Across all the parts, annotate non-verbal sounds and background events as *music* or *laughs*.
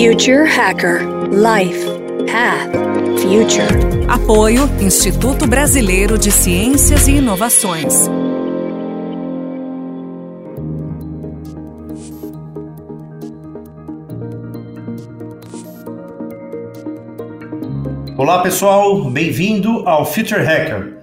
Future Hacker Life Path Future. Apoio Instituto Brasileiro de Ciências e Inovações. Olá pessoal, bem-vindo ao Future Hacker.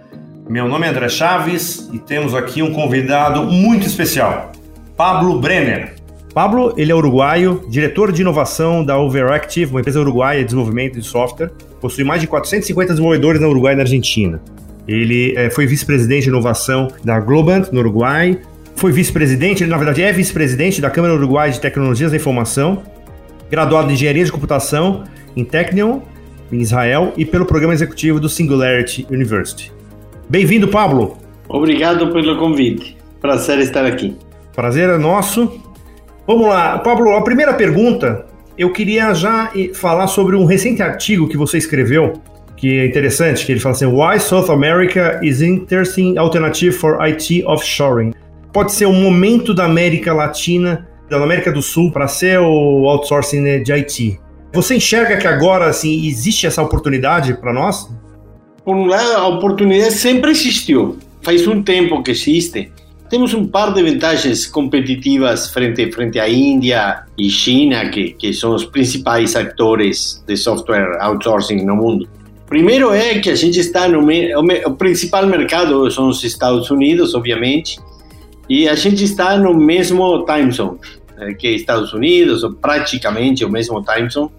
Meu nome é André Chaves e temos aqui um convidado muito especial, Pablo Brenner. Pablo, ele é uruguaio, diretor de inovação da Overactive, uma empresa uruguaia de desenvolvimento de software. Possui mais de 450 desenvolvedores na Uruguai e na Argentina. Ele é, foi vice-presidente de inovação da Globant, no Uruguai. Foi vice-presidente, ele na verdade é vice-presidente da Câmara Uruguai de Tecnologias da Informação. Graduado em Engenharia de Computação em Technion, em Israel, e pelo programa executivo do Singularity University. Bem-vindo, Pablo. Obrigado pelo convite. Prazer estar aqui. Prazer é nosso. Vamos lá, Pablo, a primeira pergunta, eu queria já falar sobre um recente artigo que você escreveu, que é interessante, que ele fala assim, Why South America is interesting alternative for IT offshoring. Pode ser o momento da América Latina, da América do Sul, para ser o outsourcing né, de IT. Você enxerga que agora assim, existe essa oportunidade para nós? Por um lado, a oportunidade sempre existiu. Faz um tempo que existe temos um par de vantagens competitivas frente, frente à Índia e China, que, que são os principais atores de software outsourcing no mundo. Primeiro é que a gente está no o, o principal mercado são os Estados Unidos, obviamente, e a gente está no mesmo time zone eh, que Estados Unidos, ou praticamente o mesmo time zone.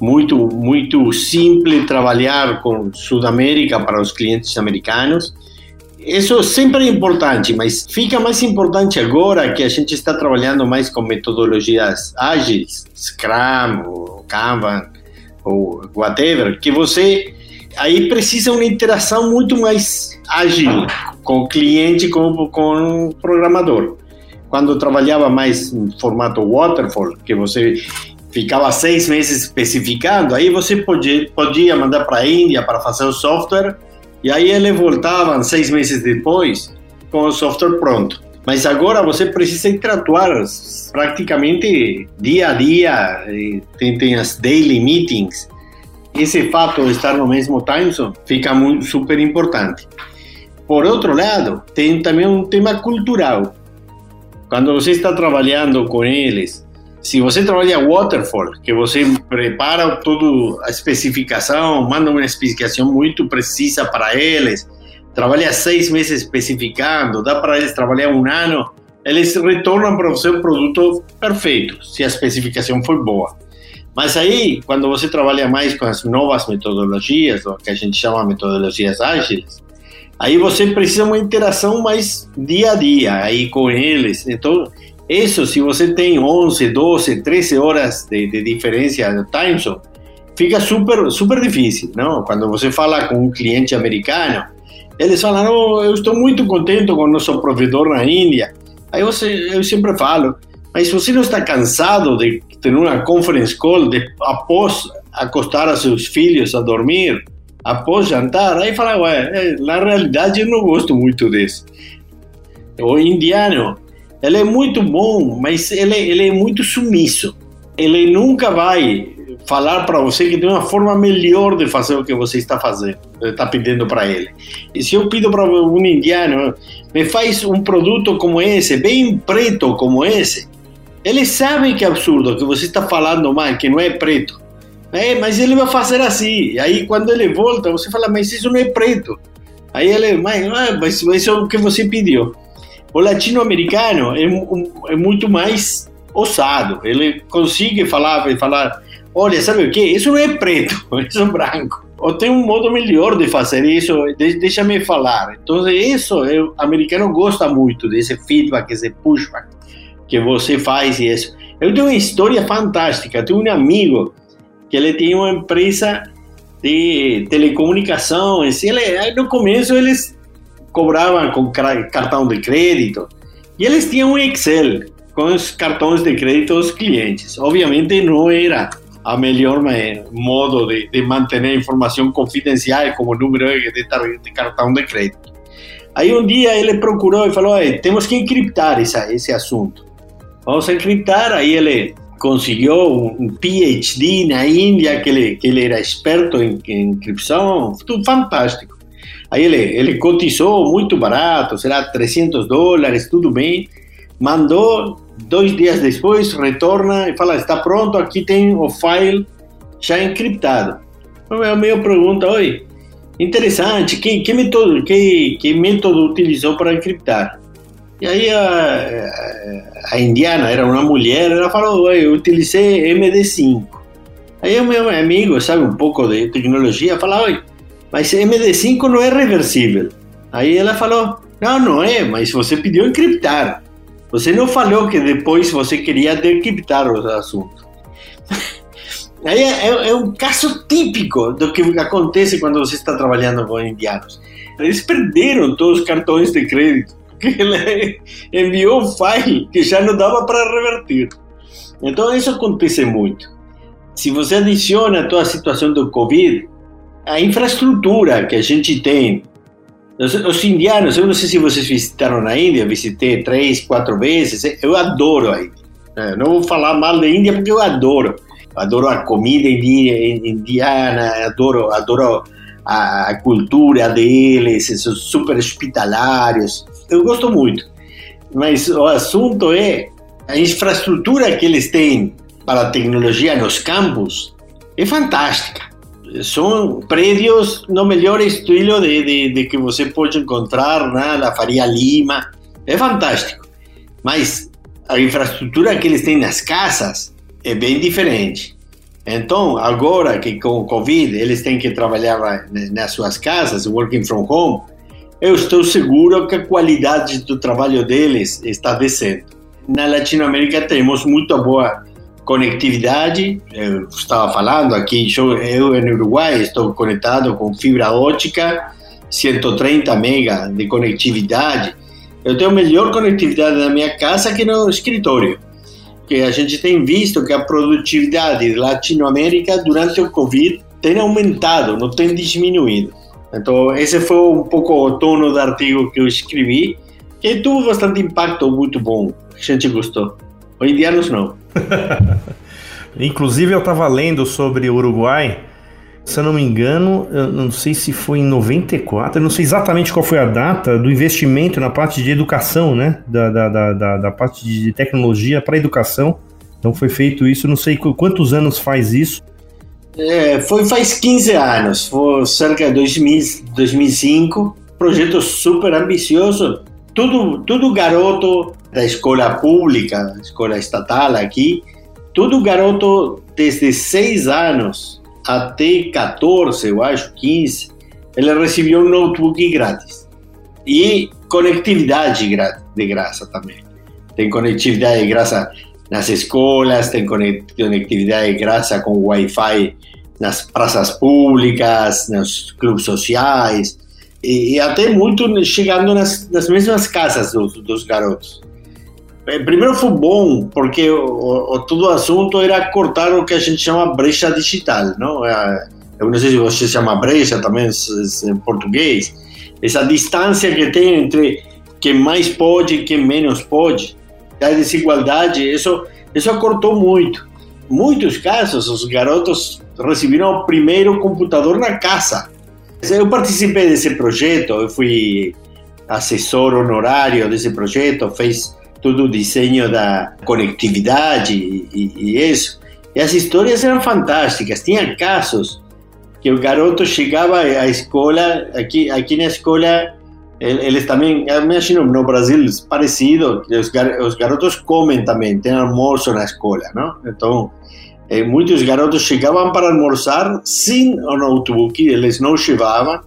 Muito muito simples trabalhar com Sudamérica para os clientes americanos isso sempre é importante, mas fica mais importante agora que a gente está trabalhando mais com metodologias ágeis, Scrum, ou Kanban, ou whatever, que você aí precisa uma interação muito mais ágil com o cliente, com, com o programador. Quando trabalhava mais em formato waterfall, que você ficava seis meses especificando, aí você podia, podia mandar para a Índia para fazer o software e aí ele voltava seis meses depois com o software pronto. Mas agora você precisa interatuar praticamente dia a dia, tem, tem as daily meetings. Esse fato de estar no mesmo time zone fica muito, super importante. Por outro lado, tem também um tema cultural. Quando você está trabalhando com eles se você trabalha waterfall, que você prepara toda a especificação, manda uma especificação muito precisa para eles, trabalha seis meses especificando, dá para eles trabalhar um ano, eles retornam para você um produto perfeito, se a especificação for boa. Mas aí, quando você trabalha mais com as novas metodologias, o que a gente chama metodologias ágeis, aí você precisa uma interação mais dia a dia aí com eles. Então, isso, se você tem 11, 12, 13 horas de, de diferença no time zone, fica super, super difícil, não? Quando você fala com um cliente americano, eles falam, oh, eu estou muito contente com o nosso provedor na Índia. Aí você, eu sempre falo, mas você não está cansado de ter uma conference call de, após acostar a seus filhos a dormir, após jantar? Aí fala, ué, na realidade eu não gosto muito disso. O indiano, ele é muito bom, mas ele, ele é muito sumiço. Ele nunca vai falar para você que tem uma forma melhor de fazer o que você está fazendo, está pedindo para ele. E se eu pido para um indiano, me faz um produto como esse, bem preto como esse, ele sabe que é absurdo, que você está falando mal, que não é preto. É, mas ele vai fazer assim. E aí, quando ele volta, você fala, mas isso não é preto. Aí ele, mas, ah, mas isso é o que você pediu. O latino-americano é, é, muito mais ousado. Ele consegue falar, falar, olha, sabe o que? Isso não é preto, *laughs* isso é branco. Ou tem um modo melhor de fazer isso, deixa-me falar. Então, isso, o americano gosta muito desse feedback, esse pushback que você faz e isso. Eu tenho uma história fantástica. Eu tenho um amigo que ele tinha uma empresa de telecomunicações. Ele, no começo, eles cobravam com cartão de crédito e eles tinham um Excel com os cartões de crédito dos clientes. Obviamente não era a melhor modo de, de manter a confidencial como número de, de, cartão de crédito. Aí um dia ele procurou e falou: temos que encriptar essa, esse assunto. Vamos encriptar. Aí ele conseguiu um PhD na Índia, que que era experto em, em encriptação, tudo fantástico. Aí ele, ele cotizou muito barato, será 300 dólares, tudo bem. Mandou, dois dias depois, retorna e fala: está pronto, aqui tem o file já encriptado. O meu pergunta: oi, interessante, que, que, método, que, que método utilizou para encriptar? E aí a, a, indiana, era uma mulher, ela falou: eu utilizei MD5. Aí o meu amigo, sabe um pouco de tecnologia, falou: oi mas MD5 não é reversível. Aí ela falou: não, não é, mas você pediu encriptar. Você não falou que depois você queria decriptar o assunto. *laughs* Aí é, é, é, um caso típico do que acontece quando você está trabalhando com indianos. Eles perderam todos os cartões de crédito, porque *laughs* ele enviou um file que já não dava para revertir. Então isso acontece muito. Se você adiciona toda a situação do Covid, a infraestrutura que a gente tem. Os, os, indianos, eu não sei se vocês visitaram a Índia, visitei três, quatro vezes, eu adoro a Índia. É, não vou falar mal da Índia porque eu adoro. Adoro a comida indiana, adoro, adoro a, a cultura deles, são super hospitalários. Eu gosto muito. Mas o assunto é a infraestrutura que eles têm para a tecnologia nos campos é fantástica são prédios no melhor estilo de, de, de, que você pode encontrar na Faria Lima. É fantástico. Mas a infraestrutura que eles têm nas casas é bem diferente. Então, agora que com o Covid eles têm que trabalhar nas suas casas, working from home, eu estou seguro que a qualidade do trabalho deles está descendo. Na Latinoamérica temos muito boa conectividade, eu estava falando aqui, eu, eu no Uruguai estou conectado com fibra ótica, 130 mega de conectividade. Eu tenho melhor conectividade na minha casa que no escritório. Que a gente tem visto que a produtividade da Latinoamérica durante o Covid tem aumentado, não tem diminuído. Então, esse foi um pouco o tono do artigo que eu escrevi, que teve bastante impacto muito bom. A gente gostou. Os indianos não. *laughs* Inclusive, eu estava lendo sobre o Uruguai. Se eu não me engano, eu não sei se foi em 94, eu não sei exatamente qual foi a data do investimento na parte de educação, né? Da, da, da, da parte de tecnologia para educação. Então foi feito isso, não sei quantos anos faz isso. É, foi faz 15 anos, foi cerca de 2000, 2005. Projeto super ambicioso. Tudo, tudo garoto da escola pública, escola estatal aqui, todo garoto desde 6 anos até 14, eu acho, 15, ele recebeu um notebook grátis. E conectividade de graça também. Tem conectividade de graça nas escolas, tem conectividade de graça com Wi-Fi nas praças públicas, nos clubes sociais, e, e até muito chegando nas, nas mesmas casas dos, dos garotos. Eh, primeiro foi bom, porque o, o, todo o assunto era cortar o que a gente chama brecha digital, não? Eu não sei se você chama brecha também em português. Essa distância que tem entre quem mais pode e quem menos pode, a desigualdade, isso, isso cortou muito. Muitos casos, os garotos receberam o primeiro computador na casa. Eu participei desse projeto, eu fui assessor honorário desse projeto, fez todo o desenho da conectividade e, e, isso. E as fantásticas. Tinha casos que o garoto chegava à escola, aqui, aqui na escola, eles também, eu imagino no Brasil parecido, os, gar, os garotos comem também, tem almoço na escola, não? Então, eh, muitos garotos chegavam para almoçar sem o notebook, eles não chegavam,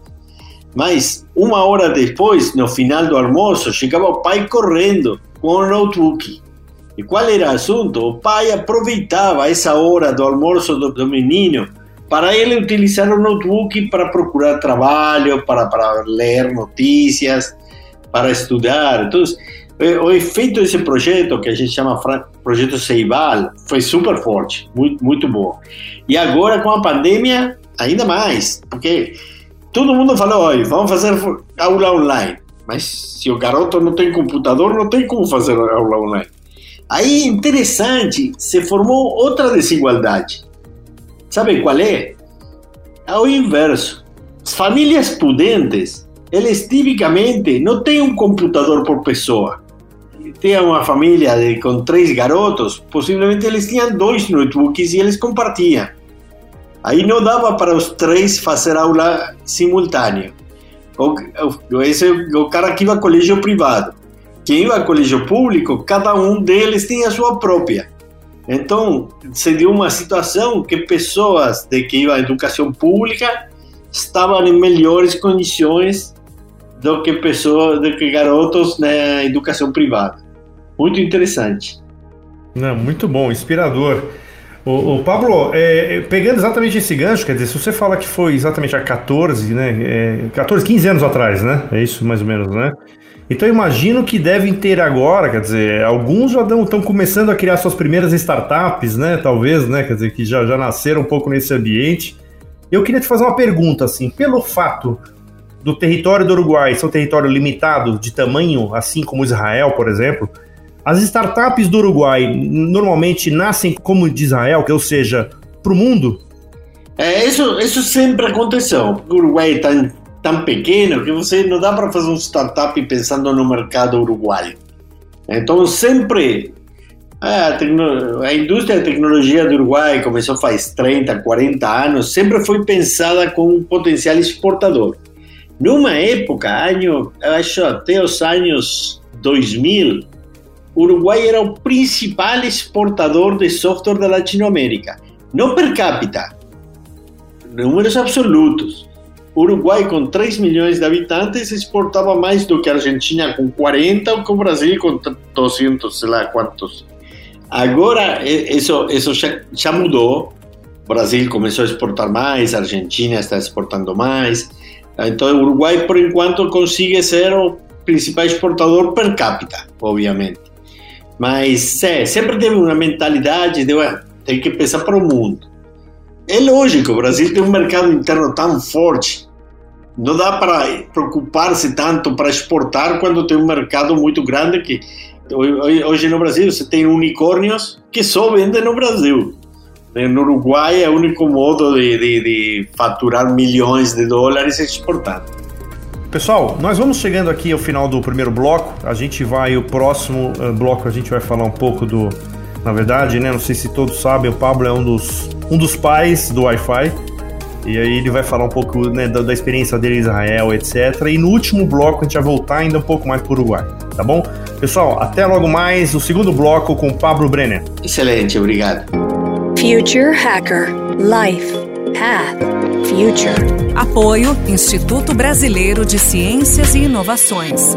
mas uma hora depois, no final do almoço, chegava o pai correndo com o notebook. E qual era o assunto? O pai aproveitava essa hora do almoço do, do menino para ele utilizar o notebook para procurar trabalho, para, para ler notícias, para estudar. Então, o efeito desse projeto, que a gente chama Projeto Ceibal, foi super forte, muito, muito bom. E agora, com a pandemia, ainda mais, porque todo mundo falou: olha, vamos fazer aula online. Mas se o garoto não tem computador, não tem como fazer aula online. Aí, interessante, se formou outra desigualdade. Sabe qual é? Ao inverso. As famílias pudentes, eles tipicamente não têm um computador por pessoa. Tem uma família de, com três garotos, possivelmente eles tinham dois notebooks e eles compartiam. Aí não dava para os três fazer aula simultânea. O, esse, o cara que ia a colégio privado. Quem ia a colégio público, cada um deles tinha a sua própria. Então, se deu uma situação que pessoas de que iam à educação pública estavam em melhores condições do que pessoas, do que garotos na educação privada. Muito interessante. Não, muito bom, inspirador. O, o Pablo, é, pegando exatamente esse gancho, quer dizer, se você fala que foi exatamente há 14, né? É, 14, 15 anos atrás, né? É isso mais ou menos, né? Então imagino que devem ter agora, quer dizer, alguns já estão começando a criar suas primeiras startups, né? Talvez, né? Quer dizer, que já, já nasceram um pouco nesse ambiente. Eu queria te fazer uma pergunta, assim, pelo fato do território do Uruguai ser um território limitado de tamanho, assim como Israel, por exemplo, as startups do Uruguai normalmente nascem como de Israel, ou seja, para o mundo? É, isso, isso sempre aconteceu. O Uruguai é tão, tão pequeno que você não dá para fazer um startup pensando no mercado uruguaio. Então, sempre a, a, indústria da tecnologia do Uruguai começou faz 30, 40 anos, sempre foi pensada com um potencial exportador. Numa época, ano, acho até os anos 2000, o Uruguai era o principal exportador de software da Latinoamérica. Não per capita, números absolutos. Uruguai, com 3 milhões de habitantes, exportava mais do que a Argentina, com 40, ou com o Brasil, com 200, sei lá quantos. Agora, isso, isso já, já mudou. O Brasil começou a exportar mais, a Argentina está exportando mais. Então, o Uruguai, por enquanto, consegue ser o principal exportador per capita, obviamente. Mas é, sempre teve uma mentalidade de ué, tem que pensar para o mundo. É lógico, o Brasil tem um mercado interno tão forte, não dá para preocupar-se tanto para exportar quando tem um mercado muito grande que hoje no Brasil você tem unicórnios que só vendem no Brasil. No Uruguai é o único modo de, de, de faturar milhões de dólares exportando. Pessoal, nós vamos chegando aqui ao final do primeiro bloco. A gente vai, o próximo uh, bloco, a gente vai falar um pouco do. Na verdade, né? Não sei se todos sabem, o Pablo é um dos, um dos pais do Wi-Fi. E aí ele vai falar um pouco né, da, da, experiência dele em Israel, etc. E no último bloco a gente vai voltar ainda um pouco mais para o Uruguai, tá bom? Pessoal, até logo mais, o segundo bloco com o Pablo Brenner. Excelente, obrigado. Future Hacker Life Path Future. Apoio Instituto Brasileiro de Ciências e Inovações.